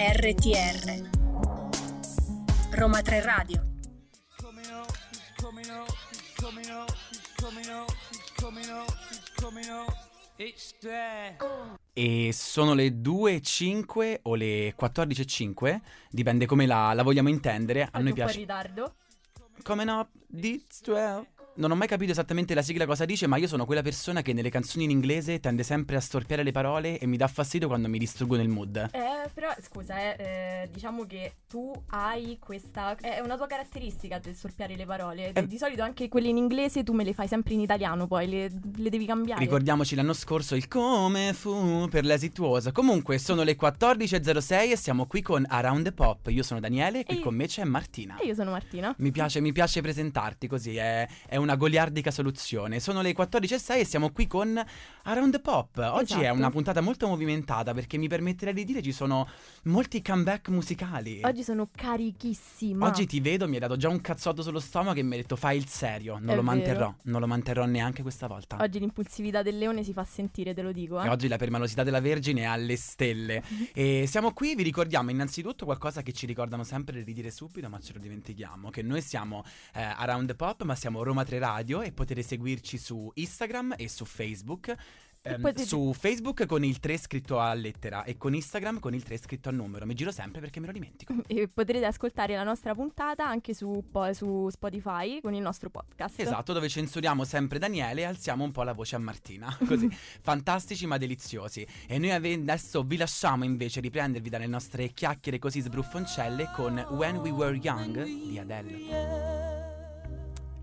RTR Roma 3 Radio E sono le 2.05 o le 14.05, dipende come la, la vogliamo intendere. A noi un po' in piace. ritardo. Coming up, this 12. Non ho mai capito esattamente la sigla cosa dice, ma io sono quella persona che nelle canzoni in inglese tende sempre a storpiare le parole e mi dà fastidio quando mi distruggono il mood. Eh, però scusa, eh, eh, diciamo che tu hai questa. È una tua caratteristica del sorpiare le parole. Eh. Di solito anche quelle in inglese tu me le fai sempre in italiano, poi le, le devi cambiare. Ricordiamoci l'anno scorso il come fu per l'esituosa. Comunque sono le 14.06 e siamo qui con Around the Pop. Io sono Daniele e qui E- con me c'è Martina. E io sono Martina. Mi piace, mi piace presentarti così, è, è una goliardica soluzione. Sono le 14.06 e siamo qui con Around Pop. Oggi è Esatto. una puntata molto movimentata perché mi permetterei di dire ci sono molti comeback musicali. Oggi sono carichissima. Oggi ti vedo, mi hai dato già un cazzotto sullo stomaco e mi hai detto fai il serio. Non È lo manterrò, vero. non lo manterrò neanche questa volta. Oggi l'impulsività del leone si fa sentire, te lo dico. E Eh? oggi la permalosità della Vergine è alle stelle. e siamo qui, vi ricordiamo innanzitutto qualcosa che ci ricordano sempre di ridire subito, ma ce lo dimentichiamo. Che noi siamo eh, Around Pop, ma siamo Roma 3 Radio e potete seguirci su Instagram e su Facebook. Ehm, potete- Su Facebook con il 3 scritto a lettera e con Instagram con il 3 scritto a numero. Mi giro sempre perché me lo dimentico. E potrete ascoltare la nostra puntata anche su, po- su Spotify con il nostro podcast. Esatto, dove censuriamo sempre Daniele e alziamo un po' la voce a Martina. Così, fantastici ma deliziosi. E noi ave- adesso vi lasciamo invece riprendervi dalle nostre chiacchiere così sbruffoncelle con When We Were Young di Adele.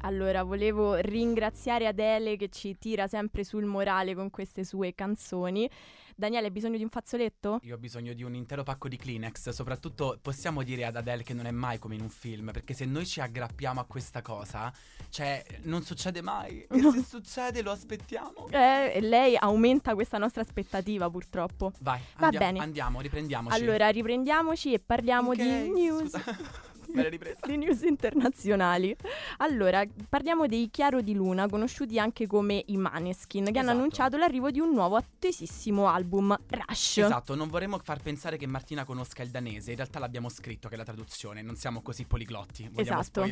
Allora, volevo ringraziare Adele che ci tira sempre sul morale con queste sue canzoni. Daniele, hai bisogno di un fazzoletto? Io ho bisogno di un intero pacco di Kleenex, soprattutto possiamo dire ad Adele che non è mai come in un film, perché se noi ci aggrappiamo a questa cosa, cioè non succede mai. E No. se succede lo aspettiamo. Eh, lei aumenta questa nostra aspettativa, purtroppo. Vai, Va andia- bene. andiamo, riprendiamoci. Allora, riprendiamoci e parliamo Ok, di news. scusa. Me l'hai ripresa. di news internazionali. Allora, parliamo dei Chiaro di Luna, conosciuti anche come i Maneskin, che hanno Esatto. annunciato l'arrivo di un nuovo attesissimo album, Rush. Esatto, non vorremmo far pensare che Martina conosca il danese, in realtà l'abbiamo scritto che è la traduzione, non siamo così poliglotti. Vogliamo Esatto.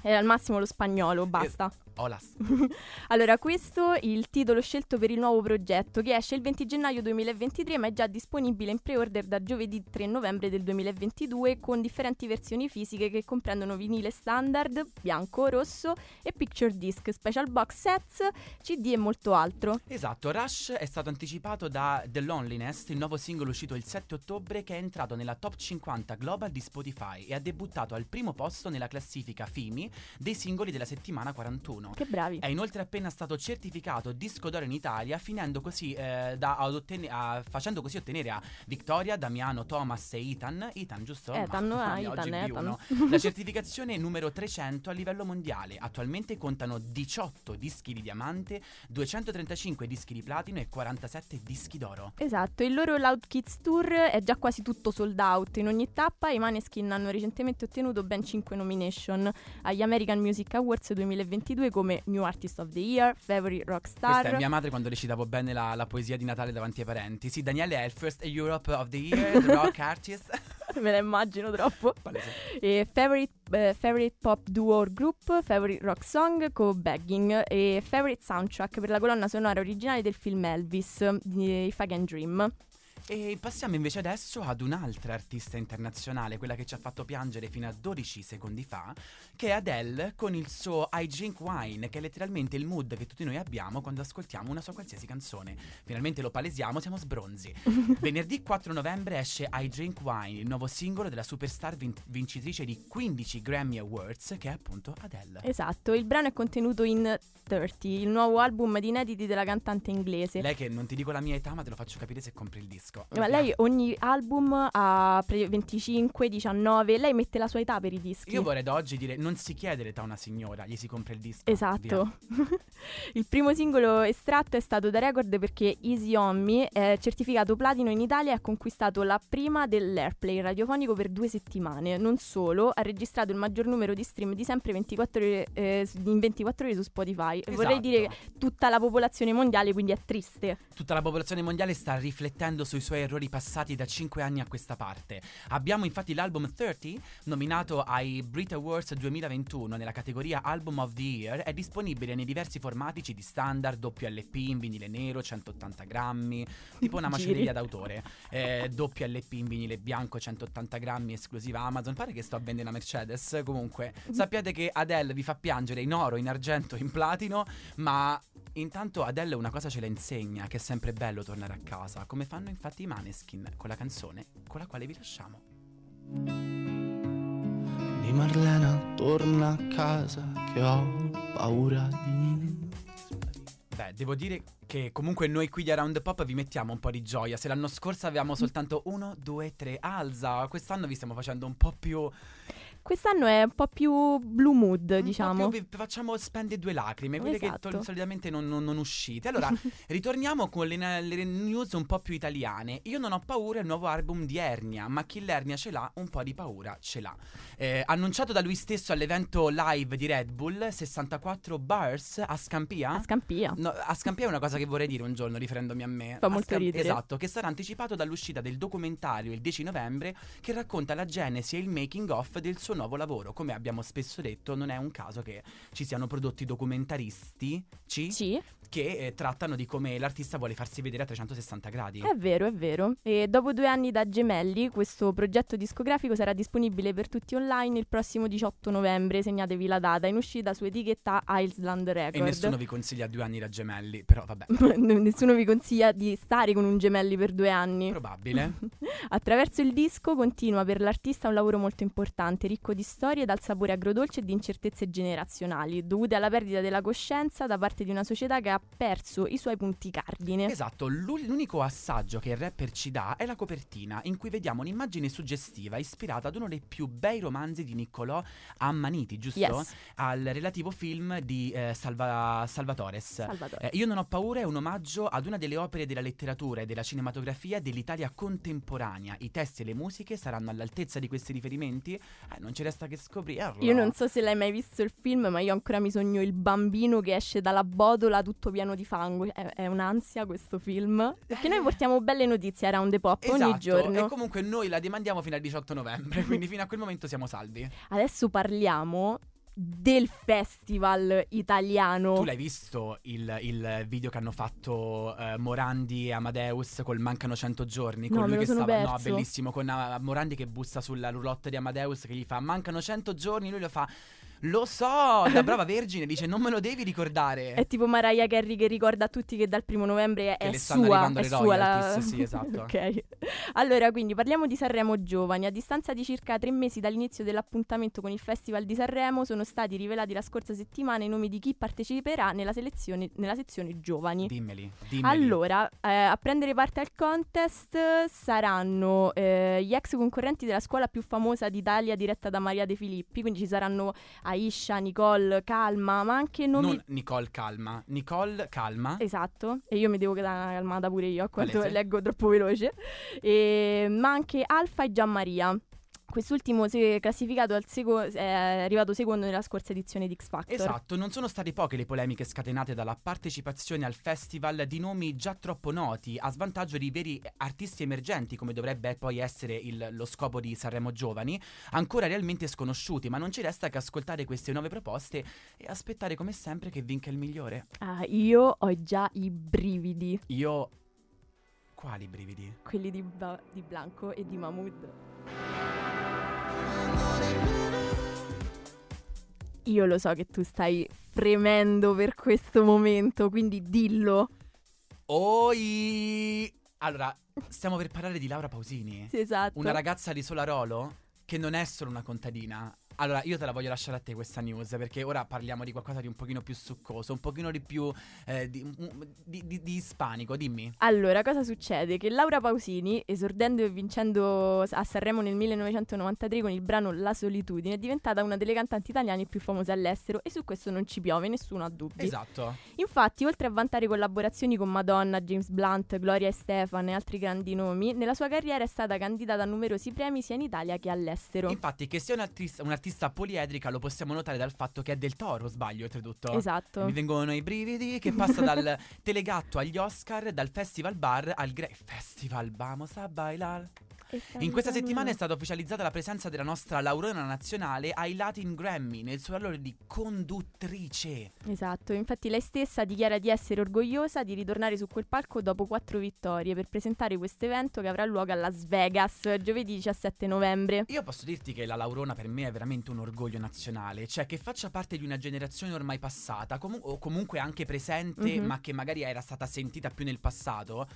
È al massimo lo spagnolo, basta. Olas. Allora, questo è il titolo scelto per il nuovo progetto che esce il 20 gennaio 2023 ma è già disponibile in pre-order da giovedì 3 novembre del 2022 con differenti versioni fisiche che comprendono vinile standard, bianco, rosso e picture disc, special box sets, CD e molto altro. Esatto, Rush è stato anticipato da The Loneliness, il nuovo singolo uscito il 7 ottobre che è entrato nella top 50 global di Spotify e ha debuttato al primo posto nella classifica FIMI dei singoli della settimana 41. Che bravi. È inoltre appena stato certificato disco d'oro in Italia, finendo così eh, ottene- a- facendo così ottenere a Vittoria, Damiano, Thomas e Ethan. Ethan, giusto? Ethan, Mamma ah, Ethan, B1. Ethan. La certificazione numero 300 a livello mondiale. Attualmente contano 18 dischi di diamante, 235 dischi di platino e 47 dischi d'oro. Esatto, il loro Loud Kids Tour è già quasi tutto sold out. In ogni tappa i Maneskin hanno recentemente ottenuto ben 5 nomination agli American Music Awards 2022 come New Artist of the Year, Favorite Rock Questa è mia madre quando recitavo bene la, la poesia di Natale davanti ai parenti. Sì, Daniele è il First Europe of the Year, The Rock Artist. Me la immagino troppo. E favorite, eh, favorite Pop Duo or Group, Favorite Rock Song con Bagging e Favorite Soundtrack per la colonna sonora originale del film Elvis di I Can Dream. E passiamo invece adesso ad un'altra artista internazionale, quella che ci ha fatto piangere fino a 12 secondi fa, che è Adele con il suo I Drink Wine, che è letteralmente il mood che tutti noi abbiamo quando ascoltiamo una sua qualsiasi canzone. Finalmente lo palesiamo, siamo sbronzi. Venerdì 4 novembre esce I Drink Wine, il nuovo singolo della superstar vin- vincitrice di 15 Grammy Awards, che è appunto Adele. Esatto, il brano è contenuto in 30, il nuovo album di inediti della cantante inglese. Lei che non ti dico la mia età, ma te lo faccio capire se compri il disco. Ma lei ogni album ha pre- 25, 19, lei mette la sua età per i dischi. Io vorrei da oggi dire, non si chiede l'età a una signora, gli si compra il disco. Esatto. il primo singolo estratto è stato da record perché Easy On Me è certificato platino in Italia e ha conquistato la prima dell'airplay radiofonico per due settimane. Non solo, ha registrato il maggior numero di stream di sempre 24 ore, eh, in 24 ore su Spotify. E Vorrei Esatto. dire tutta la popolazione mondiale, quindi è triste. Tutta la popolazione mondiale sta riflettendo sui suoi errori passati da 5 anni a questa parte. Abbiamo infatti l'album 30, nominato ai Brit Awards 2021 nella categoria Album of the Year, è disponibile nei diversi formati CD standard, doppio LP in vinile nero, 180 grammi, tipo una macelleria d'autore, eh, doppio LP in vinile bianco, 180 grammi, esclusiva Amazon. Pare che sto a vendere una Mercedes. Comunque, sappiate che Adele vi fa piangere in oro, in argento, in platino, ma intanto Adele una cosa ce la insegna, che è sempre bello tornare a casa, come fanno infatti i Maneskin con la canzone con la quale vi lasciamo. Di Marlena torna a casa che ho paura di... Beh, devo dire che comunque noi qui di Around Pop vi mettiamo un po' di gioia. Se l'anno scorso avevamo soltanto uno, due, tre, alza, quest'anno vi stiamo facendo un po' più Quest'anno è un po' più blue mood, Un diciamo. più facciamo spende due lacrime, quelle che Esatto. to- solitamente non, non- non uscite. Allora, ritorniamo con le, le news un po' più italiane. Io non ho paura, il nuovo album di Ernia, ma chi l'Ernia ce l'ha, un po' di paura ce l'ha. Eh, annunciato da lui stesso all'evento live di Red Bull, 64 bars a Scampia. A Scampia. No, a Scampia è una cosa che vorrei dire un giorno riferendomi a me. Fa A molto ridere. Esatto, che sarà anticipato dall'uscita del documentario il 10 novembre che racconta la genesi e il making of del suo nuovo lavoro. Come abbiamo spesso detto, non è un caso che ci siano prodotti documentaristi ci, Sì, che eh, trattano di come l'artista vuole farsi vedere a 360 gradi. è vero, è vero. E dopo due anni da Gemelli, questo progetto discografico sarà disponibile per tutti online il prossimo 18 novembre. Segnatevi la data, in uscita su etichetta Island E Record. nessuno vi consiglia due anni da gemelli, però vabbè, Nessuno vi consiglia di stare con un gemelli per due anni. probabile. Attraverso il disco continua per l'artista un lavoro molto importante, ricco di storie dal sapore agrodolce e di incertezze generazionali, dovute alla perdita della coscienza da parte di una società che ha perso i suoi punti cardine. Esatto, l'u- l'unico assaggio che il rapper ci dà è la copertina, in cui vediamo un'immagine suggestiva ispirata ad uno dei più bei romanzi di Niccolò Ammaniti, giusto? Yes, Al relativo film di eh, Salva- Salvatores. Salvatore. Eh, Io non ho paura è un omaggio ad una delle opere della letteratura e della cinematografia dell'Italia contemporanea. I testi e le musiche saranno all'altezza di questi riferimenti? Eh, non ci resta che scoprirlo. Io non so se l'hai mai visto il film, ma io ancora mi sogno il bambino che esce dalla botola tutto pieno di fango. È, è un'ansia questo film. Perché noi portiamo belle notizie Round the Pop Esatto, ogni giorno. e comunque noi la demandiamo fino al 18 novembre, quindi fino a quel momento siamo salvi. Adesso parliamo del festival italiano. Tu l'hai visto il, il video che hanno fatto eh, Morandi e Amadeus col Mancano 100 giorni? Con No, lui che stava. No, perso. bellissimo. Con ah, Morandi che bussa sulla roulotte di Amadeus che gli fa Mancano 100 giorni. Lui lo fa. Lo so, da brava vergine dice non me lo devi ricordare. È tipo Mariah Carey che ricorda a tutti che dal primo novembre Che è sua, è sua la... sì, esatto. ok. Allora, quindi parliamo di Sanremo Giovani. A distanza di circa tre mesi dall'inizio dell'appuntamento con il Festival di Sanremo sono stati rivelati la scorsa settimana i nomi di chi parteciperà nella, selezione, nella sezione Giovani. Dimmeli, dimmeli. Allora, eh, a prendere parte al contest saranno eh, gli ex concorrenti della scuola più famosa d'Italia diretta da Maria De Filippi, quindi ci saranno Aisha, Nicole, Calma, ma anche nomi... Non Nicole Calma. Nicole Calma. Esatto, e io mi devo quedare calmata pure io, a quanto Palese. leggo troppo veloce. E- ma anche Alfa e Gianmaria. Quest'ultimo si è classificato al seco- è arrivato secondo nella scorsa edizione di X Factor. Esatto, non sono state poche le polemiche scatenate dalla partecipazione al festival di nomi già troppo noti a svantaggio di veri artisti emergenti come dovrebbe poi essere il- lo scopo di Sanremo Giovani, ancora realmente sconosciuti, ma non ci resta che ascoltare queste nuove proposte e aspettare come sempre che vinca il migliore. Ah, io ho già i brividi, Io... Quali brividi? quelli di, Ba- di Blanco e di Mahmood. Io lo so che tu stai fremendo per questo momento, quindi dillo. Oi! Allora, stiamo per parlare di Laura Pausini. Sì, esatto. Una ragazza di Solarolo che non è solo una contadina. Allora, io te la voglio lasciare a te questa news perché ora parliamo di qualcosa di un pochino più succoso, un pochino di più eh, di, di- di- di ispanico, dimmi. Allora, cosa succede? Che Laura Pausini, esordendo e vincendo a Sanremo nel 1993 con il brano La solitudine, è diventata una delle cantanti italiane più famose all'estero e su questo non ci piove, nessuno ha dubbi. Esatto. Infatti, oltre a vantare collaborazioni con Madonna, James Blunt, Gloria Estefan e altri grandi nomi, nella sua carriera è stata candidata a numerosi premi sia in Italia che all'estero. Infatti, che sia un artista, un artista artista poliedrica lo possiamo notare dal fatto che è del Toro, sbaglio, oltretutto. Esatto. Mi vengono i brividi che passa dal telegatto agli Oscar, dal festival bar al Grey Festival Vamos a bailar. In questa settimana è stata ufficializzata la presenza della nostra Laurona nazionale ai Latin Grammy nel suo ruolo di conduttrice. Esatto, infatti lei stessa dichiara di essere orgogliosa di ritornare su quel palco dopo quattro vittorie per presentare questo evento che avrà luogo a Las Vegas giovedì 17 novembre. Io posso dirti che la Laurona per me è veramente un orgoglio nazionale, cioè che faccia parte di una generazione ormai passata comu- o comunque anche presente Mhm. ma che magari era stata sentita più nel passato.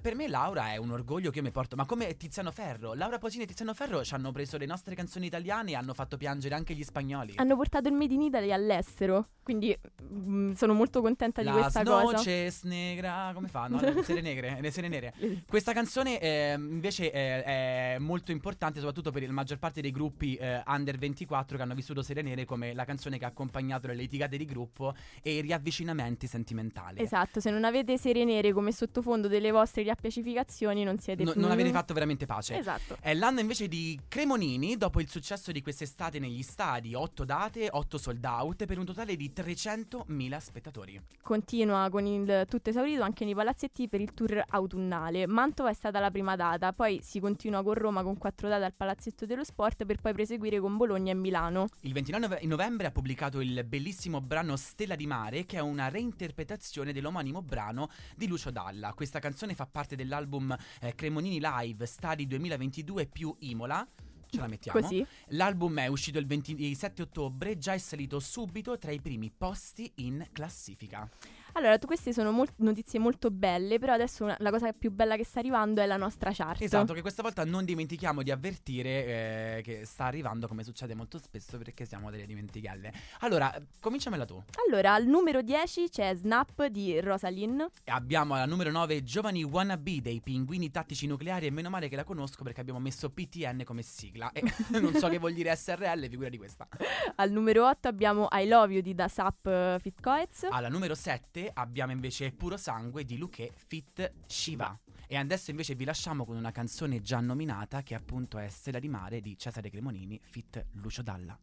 Per me Laura è un orgoglio che io mi porto, ma come Tiziano Ferro. Laura Posini e Tiziano Ferro ci hanno preso le nostre canzoni italiane e hanno fatto piangere anche gli spagnoli. Hanno portato il Made in Italy all'estero, quindi mm, sono molto contenta di Las questa cosa. noches negra, come fanno? Le sere negre, le sere nere. Questa canzone eh, invece è, è molto importante soprattutto per la maggior parte dei gruppi eh, under 24 che hanno vissuto Sere Nere come la canzone che ha accompagnato le litigate di gruppo e i riavvicinamenti sentimentali. Esatto, se non avete serie nere come sottofondo delle vostre riappacificazioni non siete No- più... non avete fatto veramente pace. Esatto. È l'anno invece di Cremonini, dopo il successo di quest'estate negli stadi, 8 date, 8 sold out per un totale di 300.000 spettatori. Continua con il tutto esaurito anche nei palazzetti per il tour autunnale. Mantova è stata la prima data, poi si continua con Roma con quattro date al Palazzetto dello Sport per poi proseguire con Bologna e Milano. Il 29 nove- novembre ha pubblicato il bellissimo brano Stella di Mare, che è una reinterpretazione dell'omonimo brano di Lucio Dalla. Questa canzone fa parte dell'album eh, Cremonini Live Stadi 2022 più Imola. Ce la mettiamo. Così. L'album è uscito il 27 ottobre, già è salito subito tra i primi posti in classifica. Allora, tu- queste sono mol- notizie molto belle, però adesso una- la cosa più bella che sta arrivando è la nostra chart. Esatto, che questa volta non dimentichiamo di avvertire eh, che sta arrivando come succede molto spesso perché siamo delle dimenticalle. Allora, cominciamela tu. Allora, al numero 10 c'è Snap di Rosalind. E Abbiamo alla numero 9 Giovani Wannabe dei Pinguini Tattici Nucleari e meno male che la conosco perché abbiamo messo PTN come sigla e non so che vuol dire SRL, figura di questa. Al numero 8 abbiamo I Love You di Das Up eh, Fit Coez. Alla numero 7 abbiamo invece Puro Sangue di Luque Fit Shiva. E adesso invece vi lasciamo con una canzone già nominata che appunto è Stella di Mare di Cesare Cremonini Fit Lucio Dalla.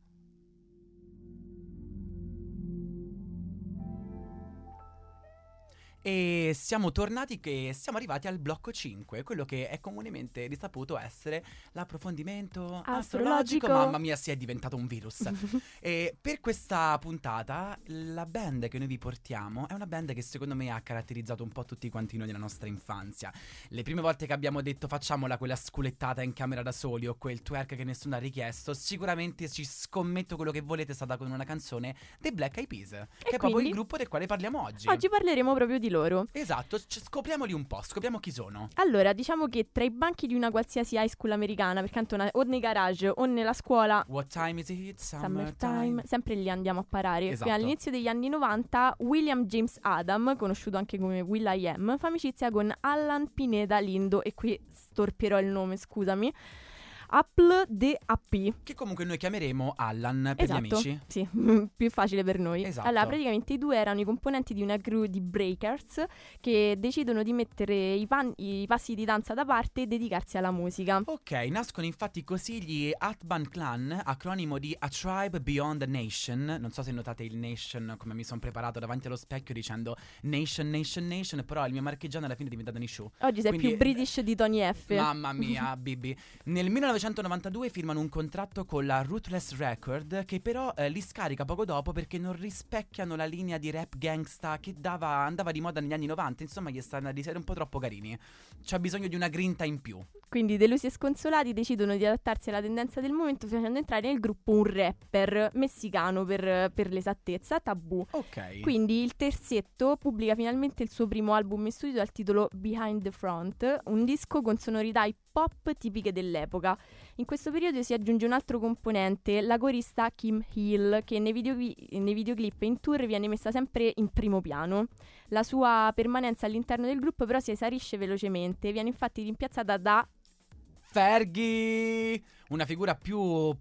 E siamo tornati che siamo arrivati al blocco 5, quello che è comunemente risaputo essere l'approfondimento astrologico. Astrologico. Mamma mia, si è diventato un virus. e per questa puntata la band che noi vi portiamo è una band che secondo me ha caratterizzato un po' tutti quanti noi nella nostra infanzia. Le prime volte che abbiamo detto facciamola quella sculettata in camera da soli o quel twerk che nessuno ha richiesto, sicuramente ci scommetto quello che volete è stata con una canzone dei Black Eyed Peas, che è proprio quindi? il gruppo del quale parliamo oggi. Oggi parleremo proprio di loro. Esatto, c- scopriamoli un po', scopriamo chi sono. Allora, diciamo che tra i banchi di una qualsiasi high school americana, perché tanto una- o nei garage o nella scuola, What time is it? summertime, Summertime. sempre lì andiamo a parare. Esatto. All'inizio degli anni 90, William James Adam, conosciuto anche come Will I Am, fa amicizia con Alan Pineda Lindo, e qui storpierò il nome, scusami. Apple de AP. Che comunque noi chiameremo Allan per esatto. gli amici. Sì, più facile per noi. Esatto. Allora, praticamente i due erano i componenti di una crew di breakers che decidono di mettere i, pan- i passi di danza da parte e dedicarsi alla musica. Ok, nascono infatti così gli Atban Clan, acronimo di A Tribe Beyond the Nation. Non so se notate il Nation come mi sono preparato davanti allo specchio dicendo Nation, Nation, Nation, però il mio marchigiano alla fine è diventato Nishu. Oggi sei Quindi- più british di Tony F. Mamma mia, Bibi. Nel 1992 firmano un contratto con la Ruthless Record che però eh, li scarica poco dopo perché non rispecchiano la linea di rap gangsta che dava- andava di moda negli anni 90. Insomma, gli stanno a essere un po' troppo carini. C'ha bisogno di una grinta in più. Quindi, delusi e sconsolati, decidono di adattarsi alla tendenza del momento facendo entrare nel gruppo un rapper messicano per, per l'esattezza, Tabù. Ok. Quindi il terzetto pubblica finalmente il suo primo album in studio dal titolo Behind the Front, un disco con sonorità hip hop tipiche dell'epoca. In questo periodo si aggiunge un altro componente, la corista Kim Hill, che nei, videocli- nei videoclip e in tour viene messa sempre in primo piano. La sua permanenza all'interno del gruppo però si esarisce velocemente, viene infatti rimpiazzata da Fergie! Una figura più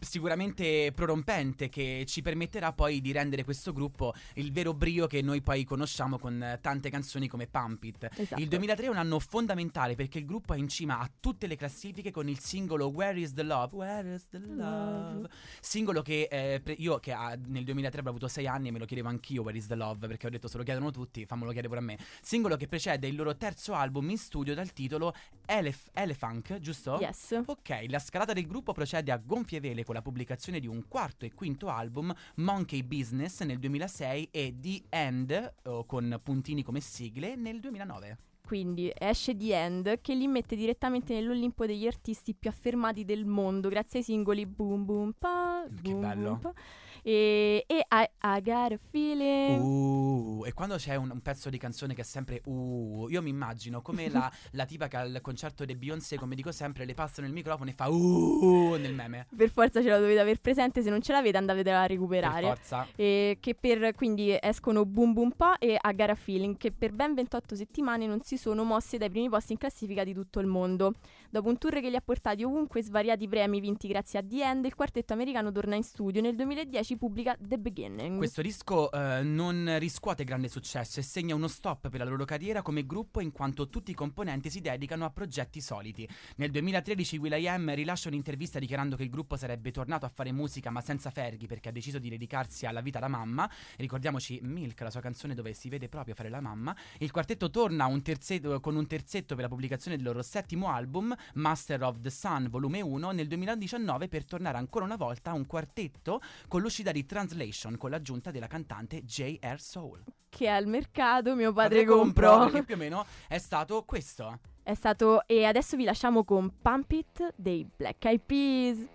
sicuramente prorompente che ci permetterà poi di rendere questo gruppo il vero brio che noi poi conosciamo con tante canzoni come Pump It. Esatto. Il 2003 è un anno fondamentale perché il gruppo è in cima a tutte le classifiche con il singolo Where is the Love? Where is the Love? Singolo che eh, pre- io che ah, nel 2003 avrò avuto 6 anni e me lo chiedevo anch'io Where is the Love perché ho detto se lo chiedono tutti, fammelo chiedere pure a me. Singolo che precede il loro terzo album in studio dal titolo Elef- Elefunk, giusto? Yes. Ok, la scalata del gruppo procede a gonfie vele con la pubblicazione di un quarto e quinto album, Monkey Business nel 2006 e The End, o con puntini come sigle, nel 2009. Quindi esce The End che li mette direttamente nell'Olimpo degli artisti più affermati del mondo grazie ai singoli Boom Boom Pa, Che Boom bello. Boom Pa e, e I, I Got a Feeling. Uh, e quando c'è un, un pezzo di canzone che è sempre uh, io mi immagino come la, la tipa che al concerto di Beyoncé, come dico sempre, le passano il microfono e fa uh nel meme. Per forza ce la dovete aver presente, se non ce l'avete andatela a Per recuperare. forza. E che per quindi escono Boom Boom Pa e A Gara Feeling che per ben 28 settimane non si sono mosse dai primi posti in classifica di tutto il mondo. Dopo un tour che li ha portati ovunque, svariati premi vinti grazie a The End, il quartetto americano torna in studio e nel 2010 pubblica The Beginning. Questo disco eh, non riscuote grande successo e segna uno stop per la loro carriera come gruppo in quanto tutti i componenti si dedicano a progetti soliti. Nel 2013 Will.i.am rilascia un'intervista dichiarando che il gruppo sarebbe tornato a fare musica ma senza Fergie perché ha deciso di dedicarsi alla vita da mamma. Ricordiamoci Milk, la sua canzone dove si vede proprio fare la mamma. Il quartetto torna un terzetto- con un terzetto per la pubblicazione del loro settimo album, Master of the Sun volume 1, nel 2019 per tornare ancora una volta a un quartetto con l'uscita di Translation con l'aggiunta della cantante J.R. Soul. Che al mercato mio padre Compro, comprò. Che più o meno è stato questo. È stato. E adesso vi lasciamo con Pump It dei Black Eyed Peas.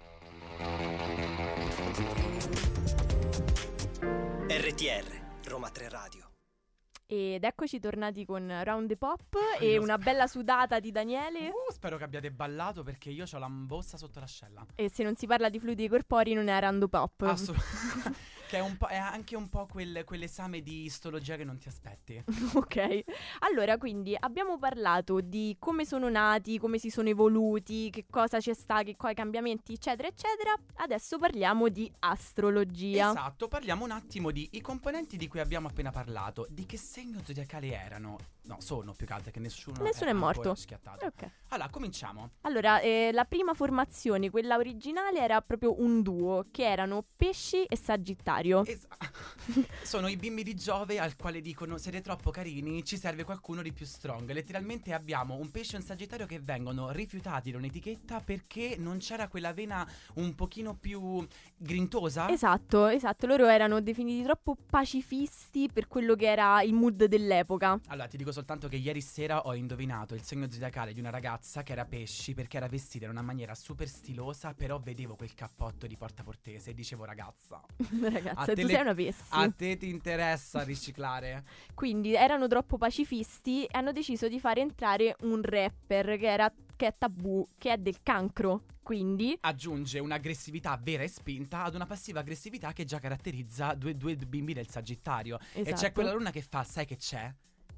RTR, Roma 3 Radio. Ed eccoci tornati con Round the Pop e Io una bella sudata di Daniele. Uh, spero che abbiate ballato perché io ho la bossa sotto l'ascella. E se non si parla di fluidi corporei non è Round the Pop. Assolutamente. che è, è anche un po' quel- quell'esame di istologia che non ti aspetti. ok. Allora, quindi abbiamo parlato di come sono nati, come si sono evoluti, che cosa c'è sta, che quali cambiamenti, eccetera, eccetera. Adesso parliamo di astrologia. Esatto, parliamo un attimo di i componenti di cui abbiamo appena parlato. Di che segno zodiacale erano? No, sono più che altro che nessuno, Nessuno è ancora morto. schiattato. Ok. Allora, cominciamo. Allora, eh, la prima formazione, quella originale, era proprio un duo, che erano Pesci e Sagittario. Es- sono i bimbi di Giove al quale dicono siete troppo carini, ci serve qualcuno di più strong. Letteralmente abbiamo un pesce e un sagittario che vengono rifiutati da un'etichetta perché non c'era quella vena un pochino più grintosa. Esatto, esatto, loro erano definiti troppo pacifisti per quello che era il mood dell'epoca. Allora, ti dico soltanto che ieri sera ho indovinato il segno zodiacale di una ragazza che era pesci perché era vestita in una maniera super stilosa, però vedevo quel cappotto di Porta Portese e dicevo ragazza, Ragazza, A tu le- sei una pessi. a te ti interessa riciclare? Quindi erano troppo pacifisti e hanno deciso di fare entrare un rapper che era che è tabù, che è del cancro. Quindi aggiunge un'aggressività vera e spinta ad una passiva aggressività che già caratterizza due, due bimbi del Sagittario. E Esatto. c'è quella luna che fa, sai che c'è?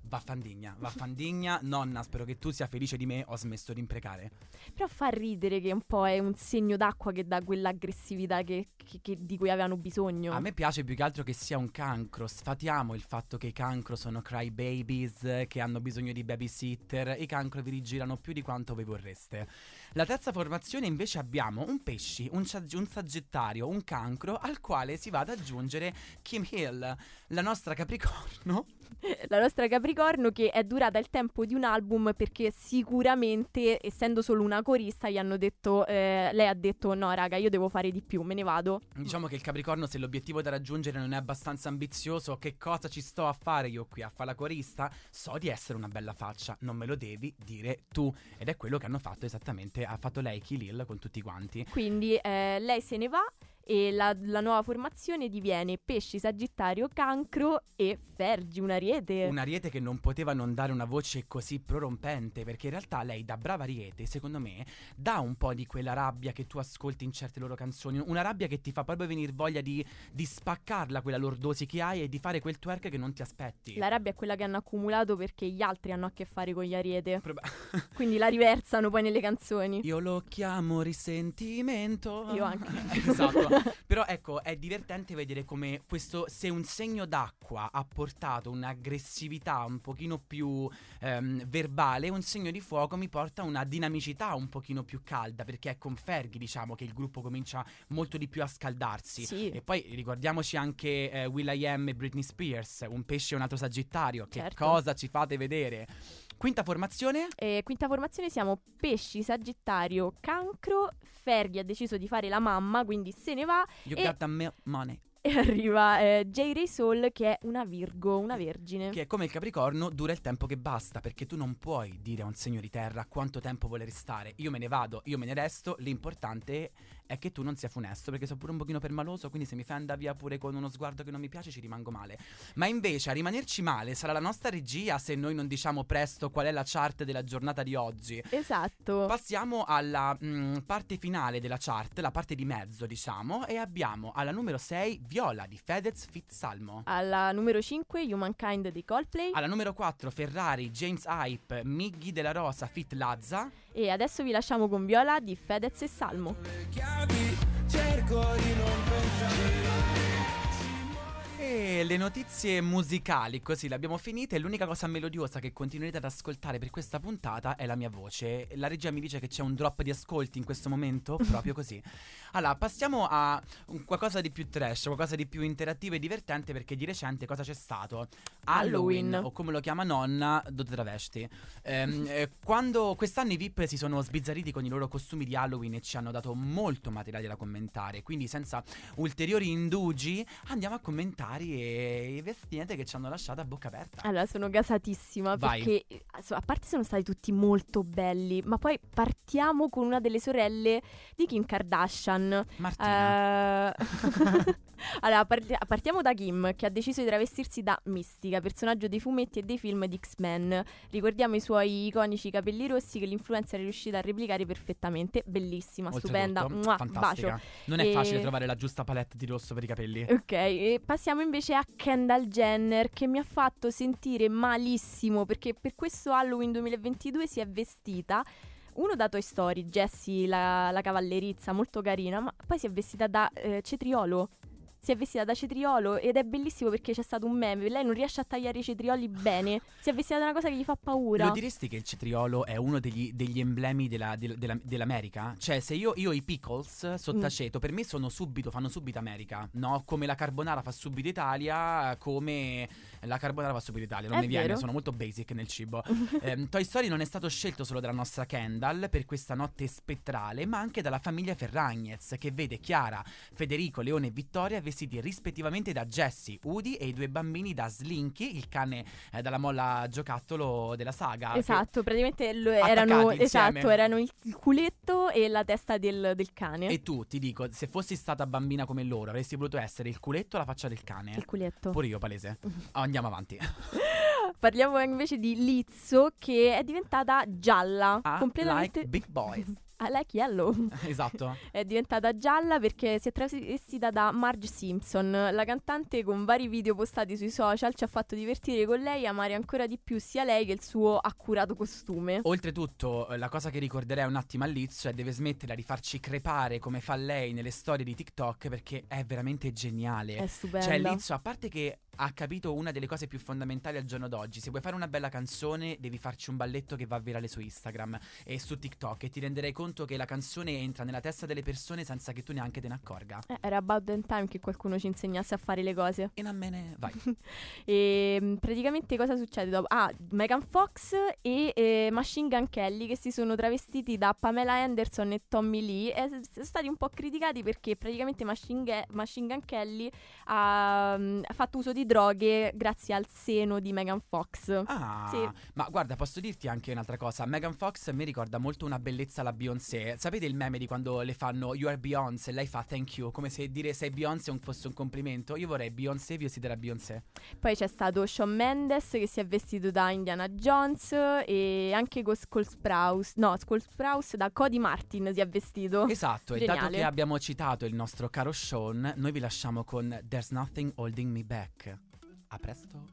Vaffandigna, vaffandigna, nonna, spero che tu sia felice di me, ho smesso di imprecare. Però fa ridere che un po' è un segno d'acqua che dà quell'aggressività che- che- che- di cui avevano bisogno. A me piace più che altro che sia un cancro, sfatiamo il fatto che i cancro sono cry babies, che hanno bisogno di babysitter, i cancro vi rigirano più di quanto voi vorreste. La terza formazione invece abbiamo un pesci, un, sag- un sagittario, un cancro al quale si va ad aggiungere Kim Hill, la nostra capricorno. La nostra Capricorno che è durata il tempo di un album perché sicuramente, essendo solo una corista, gli hanno detto, eh, lei ha detto no raga io devo fare di più, me ne vado. Diciamo che il capricorno se l'obiettivo da raggiungere non è abbastanza ambizioso, che cosa ci sto a fare io qui a fare la corista? So di essere una bella faccia, non me lo devi dire tu. Ed è quello che hanno fatto esattamente, ha fatto lei Kilil con tutti quanti. Quindi eh, lei se ne va e la, la nuova formazione diviene pesci, sagittario, cancro e fergi, un ariete. Un ariete che non poteva non dare una voce così prorompente, perché in realtà lei da brava ariete, secondo me, dà un po' di quella rabbia che tu ascolti in certe loro canzoni, una rabbia che ti fa proprio venire voglia di, di spaccarla quella lordosi che hai e di fare quel twerk che non ti aspetti. La rabbia è quella che hanno accumulato perché gli altri hanno a che fare con gli ariete. Proba- Quindi la riversano poi nelle canzoni. Io lo chiamo risentimento. Io anche. esatto. Però ecco, è divertente vedere come questo, se un segno d'acqua ha portato un'aggressività un pochino più ehm, verbale, un segno di fuoco mi porta una dinamicità un pochino più calda, perché è con Fergie, diciamo, che il gruppo comincia molto di più a scaldarsi. Sì. E poi ricordiamoci anche eh, Will I Am e Britney Spears, un pesce e un altro sagittario. Che Certo. cosa ci fate vedere? Quinta formazione? E quinta formazione siamo pesci, sagittario, cancro. Fergie ha deciso di fare la mamma, quindi se ne va. You E- got the money. E arriva eh, J. Ray Soul che è una Virgo, una vergine. Che è come il Capricorno, dura il tempo che basta, perché tu non puoi dire a un segno di terra quanto tempo vuole restare. Io me ne vado, io me ne resto, l'importante è che tu non sia funesto, perché sono pure un pochino permaloso, quindi se mi fai andare via pure con uno sguardo che non mi piace ci rimango male. Ma invece a rimanerci male sarà la nostra regia se noi non diciamo presto qual è la chart della giornata di oggi. Esatto. Passiamo alla mm, parte finale della chart, la parte di mezzo diciamo, e abbiamo alla numero 6 Viola di Fedez Fit Salmo. Alla numero 5 Humankind di Coldplay. Alla numero 4 Ferrari, James Hype, Miggy della Rosa, Fit Lazza. E adesso vi lasciamo con Viola di Fedez e Salmo cerco di non pensare. E le notizie musicali, così le abbiamo finite. L'unica cosa melodiosa che continuerete ad ascoltare per questa puntata è la mia voce. La regia mi dice che c'è un drop di ascolti in questo momento, proprio così. Allora, passiamo a qualcosa di più trash, qualcosa di più interattivo e divertente perché di recente cosa c'è stato? Halloween. o come lo chiama nonna, Dote Travesti. Ehm, eh, quando quest'anno i VIP si sono sbizzarriti con i loro costumi di Halloween e ci hanno dato molto materiale da commentare, quindi senza ulteriori indugi andiamo a commentare i i vestimenti che ci hanno lasciato a bocca aperta. Allora, sono gasatissima Vai. perché a parte sono stati tutti molto belli, ma poi partiamo con una delle sorelle di Kim Kardashian. Martina. Eh, allora, parti- partiamo da Kim, che ha deciso di travestirsi da Mistica, personaggio dei fumetti e dei film di X-Men. Ricordiamo i suoi iconici capelli rossi che l'influencer è riuscita a replicare perfettamente. Bellissima, stupenda. Oltretutto, Mua, fantastica. bacio. Non è E- facile trovare la giusta palette di rosso per i capelli. Ok, e passiamo invece a Kendall Jenner che mi ha fatto sentire malissimo perché per questo Halloween 2022 si è vestita uno da Toy Story, Jessie la, la cavallerizza, molto carina, ma poi si è vestita da eh, cetriolo. Si è vestita da cetriolo ed è bellissimo perché c'è stato un meme. Lei non riesce a tagliare i cetrioli bene. Si è vestita da una cosa che gli fa paura. Lo diresti che il cetriolo è uno degli, degli emblemi della- del- della- dell'America? Cioè, se io, io i pickles sottaceto, per me sono subito, fanno subito America, no? Come la carbonara fa subito Italia, come la carbonara fa subito Italia. Non È mi viene, vero. sono molto basic nel cibo. Ehm, Toy Story non è stato scelto solo dalla nostra Kendall per questa notte spettrale, ma anche dalla famiglia Ferragnez, che vede Chiara, Federico, Leone e Vittoria vestiti rispettivamente da Jessie, Udi e i due bambini da Slinky, il cane eh, dalla molla giocattolo della saga. Esatto, praticamente lo- erano, esatto, erano il, il culetto e la testa del, del cane. E tu ti dico, se fossi stata bambina come loro, avresti voluto essere il culetto o la faccia del cane? Il culetto. Pure io, palese. Ah, Andiamo avanti. Parliamo invece di Lizzo che è diventata gialla. Ah, completamente. like big boys. I like yellow. esatto. È diventata gialla perché si è travestita da Marge Simpson. La cantante con vari video postati sui social ci ha fatto divertire con lei e amare ancora di più sia lei che il suo accurato costume. Oltretutto, eh, la cosa che ricorderei un attimo a Lizzo è deve smetterla di farci crepare come fa lei nelle storie di TikTok perché è veramente geniale. È stupenda. Cioè, Lizzo, a parte che ha capito una delle cose più fondamentali al giorno d'oggi, se vuoi fare una bella canzone, devi farci un balletto che va virale su Instagram e su TikTok e ti renderai conto che la canzone entra nella testa delle persone senza che tu neanche te ne accorga. Eh, Era about the time che qualcuno ci insegnasse a fare le cose. E non me ne vai. E mm, praticamente cosa succede dopo? Ah, Megan Fox e eh, Machine Gun Kelly che si sono travestiti da Pamela Anderson e Tommy Lee e sono stati un po' criticati perché praticamente Machine, Ga- Machine Gun Kelly ha, mm, ha fatto uso di droghe grazie al seno di Megan Fox. Ah, Sì. ma guarda, posso dirti anche un'altra cosa. Megan Fox mi ricorda molto una bellezza alla Beyoncé Beyoncé. Sapete il meme di quando le fanno You are Beyoncé, lei fa thank you, come se dire sei Beyoncé fosse un complimento. Io vorrei Beyoncé da Beyoncé. Poi c'è stato Shawn Mendes che si è vestito da Indiana Jones e anche con Skull Sprouse, no, Skull Sprouse da Cody Martin si è vestito. Esatto, e dato Geniale. che abbiamo citato il nostro caro Sean, noi vi lasciamo con There's Nothing Holding Me Back. A presto.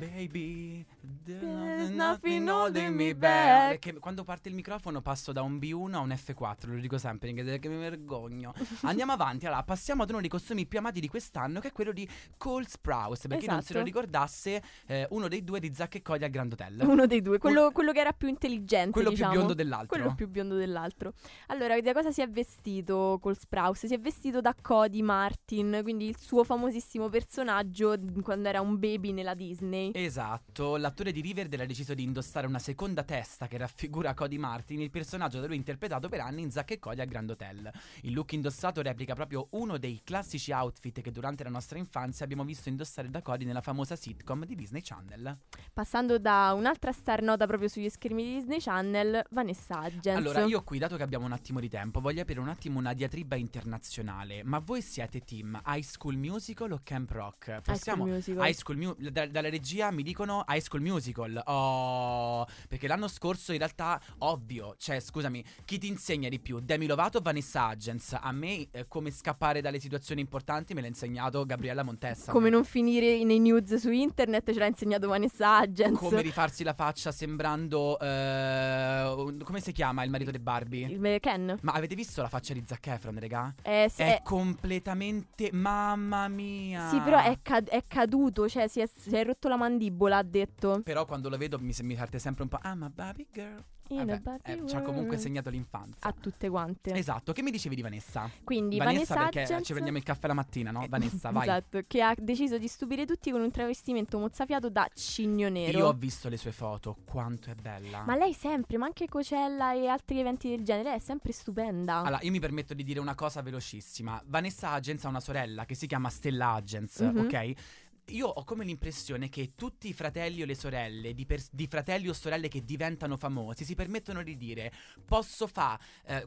Baby, there's nothing holding me back. Che quando parte il microfono passo da un B1 a un F4, lo dico sempre in inglese che mi vergogno. Andiamo avanti, allora passiamo ad uno dei costumi più amati di quest'anno che è quello di Cole Sprouse. Per chi non se lo Esatto. ricordasse, eh, uno dei due di Zack e Cody al Grand Hotel. Uno dei due, quello, quello che era più intelligente. Quello diciamo. più biondo dell'altro. Quello più biondo dell'altro. Allora, da cosa si è vestito Cole Sprouse? Si è vestito da Cody Martin, quindi il suo famosissimo personaggio d- quando era un baby nella Disney. Esatto, l'attore di Riverdale ha deciso di indossare una seconda testa che raffigura Cody Martin, il personaggio da lui interpretato per anni in Zack e Cody al Grand Hotel. Il look indossato replica proprio uno dei classici outfit che durante la nostra infanzia abbiamo visto indossare da Cody nella famosa sitcom di Disney Channel. Passando da un'altra star nota proprio sugli schermi di Disney Channel, Vanessa Hudgens. Allora, io qui, dato che abbiamo un attimo di tempo, voglio aprire un attimo una diatriba internazionale. Ma voi siete team High School Musical o Camp Rock? High Possiamo... School Musical. High School Mu- da- dalla regia mi dicono High School Musical. Oh, perché l'anno scorso in realtà ovvio, cioè scusami, chi ti insegna di più? Demi Lovato o Vanessa Hudgens? A me eh, come scappare dalle situazioni importanti me l'ha insegnato Gabriella Montessa. Come non finire nei news su internet ce l'ha insegnato Vanessa Hudgens. Come rifarsi la faccia sembrando eh, un- come si chiama il marito di Barbie? Il Ken. Ma avete visto la faccia di Zac Efron, raga? Eh, sì, È è- completamente mamma mia. sì, però è, cad- è caduto, cioè si è, si è rotto la mandibola, ha detto. Però quando lo vedo mi, mi parte sempre un po'. Ah, ma Barbie girl. In a Vabbè, Barbie eh, ci ha comunque segnato l'infanzia. A tutte quante. Esatto, che mi dicevi di Vanessa? Quindi Vanessa, Vanessa, perché Hudgens- ci prendiamo il caffè la mattina, no? Vanessa, vai. Esatto, che ha deciso di stupire tutti con un travestimento mozzafiato da cigno nero. Io ho visto le sue foto, quanto è bella. Ma lei sempre, ma anche Cocella e altri eventi del genere, lei è sempre stupenda. Allora, io mi permetto di dire una cosa velocissima. Vanessa Hudgens ha una sorella che si chiama Stella Hudgens, Mhm. ok? Io ho come l'impressione che tutti i fratelli o le sorelle, di, pers- di fratelli o sorelle che diventano famosi, si permettono di dire posso fare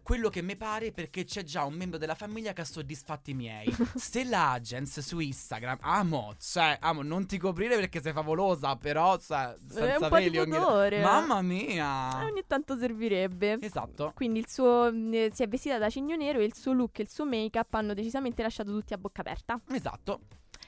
quello che mi pare perché c'è già un membro della famiglia che ha soddisfatto i miei. Stella Hudgens su Instagram, amo, cioè, amo, non ti coprire perché sei favolosa, però, cioè, senza un po' di veli ogni-. Mamma Eh, mia! ogni tanto servirebbe. Esatto. Quindi il suo mh, eh, si è vestita da cigno nero e il suo look e il suo make-up hanno decisamente lasciato tutti a bocca aperta. Esatto.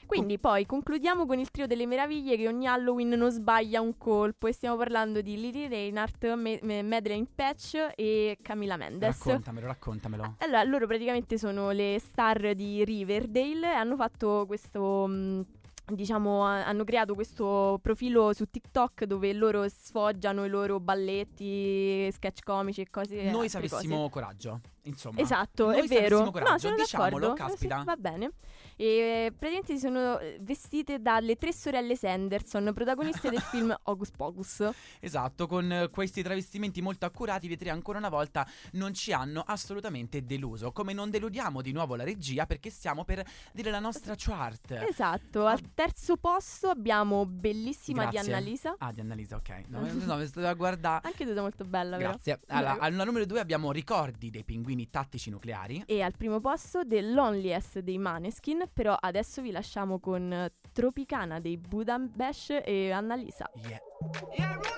Quindi poi concludiamo con il trio delle meraviglie che ogni Halloween non sbaglia un colpo e stiamo parlando di Lily Reinhardt, Me- Me- Madeleine Patch e Camila Mendes. Raccontamelo, raccontamelo. Allora, loro praticamente sono le star di Riverdale e hanno fatto questo. mh, Diciamo, ha- hanno creato questo profilo su TikTok dove loro sfoggiano i loro balletti, sketch comici e cose. Noi se cose. avessimo coraggio, insomma. Esatto, Noi è se vero. avessimo coraggio, no, sono diciamolo, d'accordo. Eh, caspita. sì, va bene. E praticamente si sono eh, vestite dalle tre sorelle Sanderson, protagoniste del film Hocus Pocus. Esatto, con eh, questi travestimenti molto accurati, le tre ancora una volta non ci hanno assolutamente deluso. Come non deludiamo di nuovo la regia perché stiamo per dire la nostra chart. Esatto, al terzo posto abbiamo bellissima Grazie. di Annalisa. Ah, di Annalisa, ok. No, no, mi sto a guardare. Anche tu sei molto bella, vero? Grazie. Allora, al numero due abbiamo ricordi dei pinguini tattici nucleari. E al primo posto The Loneliest dei Maneskin, però adesso vi lasciamo con Tropicana dei Budan Bash e Annalisa. Yeah.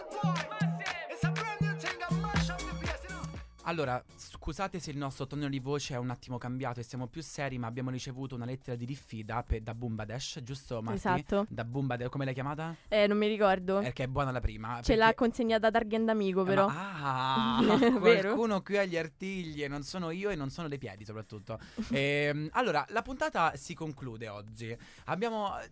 Allora, scusate se il nostro tono di voce è un attimo cambiato e siamo più seri, ma abbiamo ricevuto una lettera di diffida per- da Bumbadesh, giusto Marti? Esatto. Da Bumbadesh, come l'hai chiamata? Eh, non mi ricordo. Perché è buona la prima. Ce perché- l'ha consegnata Dargen Amico, Eh, però. ma- ah, qualcuno qui ha gli artigli e non sono io e non sono dei piedi soprattutto. Ehm, allora, la puntata si conclude oggi. Abbiamo eh,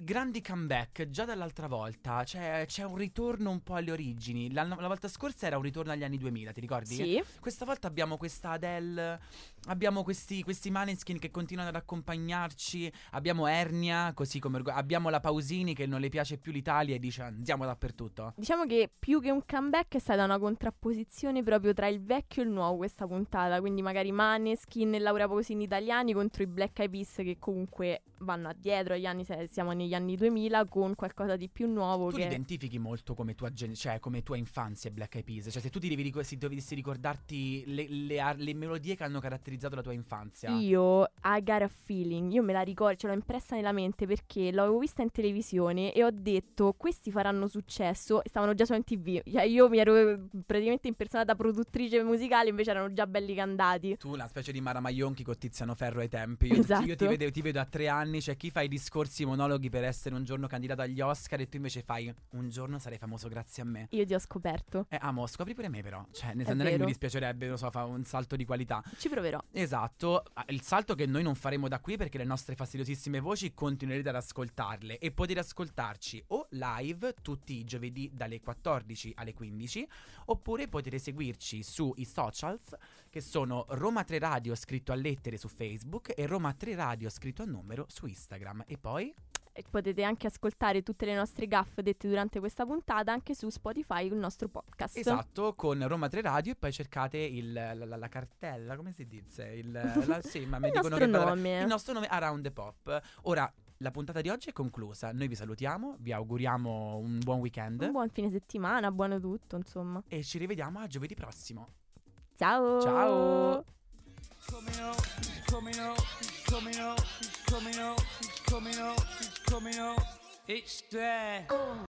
grandi comeback già dall'altra volta. C'è, c'è un ritorno un po' alle origini. La, la volta scorsa era un ritorno agli anni 2000, ti ricordi? Sì. Questa volta abbiamo questa Adele, abbiamo questi, questi Maneskin che continuano ad accompagnarci, abbiamo Ernia, così come abbiamo la Pausini che non le piace più l'Italia e dice andiamo dappertutto. Diciamo che più che un comeback è stata una contrapposizione proprio tra il vecchio e il nuovo questa puntata, quindi magari Maneskin e Laura Pausini italiani contro i Black Eyed Peas che comunque vanno addietro agli anni, siamo negli negli anni 2000 con qualcosa di più nuovo Tu che... li identifichi molto come tua, gen- cioè, come tua infanzia Black Eyed Peas. Cioè, se tu ti devi ric- dovessi ricordarti le, le ar- le melodie che hanno caratterizzato la tua infanzia. Io, I got a feeling, io me la ricordo, ce l'ho impressa nella mente perché l'avevo vista in televisione e ho detto questi faranno successo e stavano già su MTV. Cioè io mi ero eh, praticamente impersonata produttrice musicale, invece erano già belli cantati. Tu una specie di Mara Maionchi con Tiziano Ferro ai tempi. Io, Esatto. io ti, vedo, ti vedo a tre anni, c'è chi fa i discorsi, monologhi per essere un giorno candidato agli Oscar e tu invece fai un giorno sarei famoso grazie a me. Io ti ho scoperto. Eh, amo, scopri pure me però. Cioè, nel senso, che mi dispiacerebbe, non so, fa un salto di qualità. Ci proverò. Esatto, Ah, il salto che noi non faremo da qui perché le nostre fastidiosissime voci continuerete ad ascoltarle e potete ascoltarci o live tutti i giovedì dalle 14 alle 15 oppure potete seguirci sui socials che sono Roma 3 Radio scritto a lettere su Facebook e Roma 3 Radio scritto a numero su Instagram e poi potete anche ascoltare tutte le nostre gaffe dette durante questa puntata anche su Spotify, il nostro podcast. esatto con Roma 3 Radio e poi cercate il, la, la- la cartella come si dice il, la- sì ma mi Il dicono nostro che nome. il nostro nome Around the Pop ora la puntata di oggi è conclusa noi vi salutiamo vi auguriamo un buon weekend Un buon fine settimana, buono tutto, insomma. e ci rivediamo a giovedì prossimo Ciao! Ciao. coming he's coming he's coming he's coming he's coming he's coming up. It's there.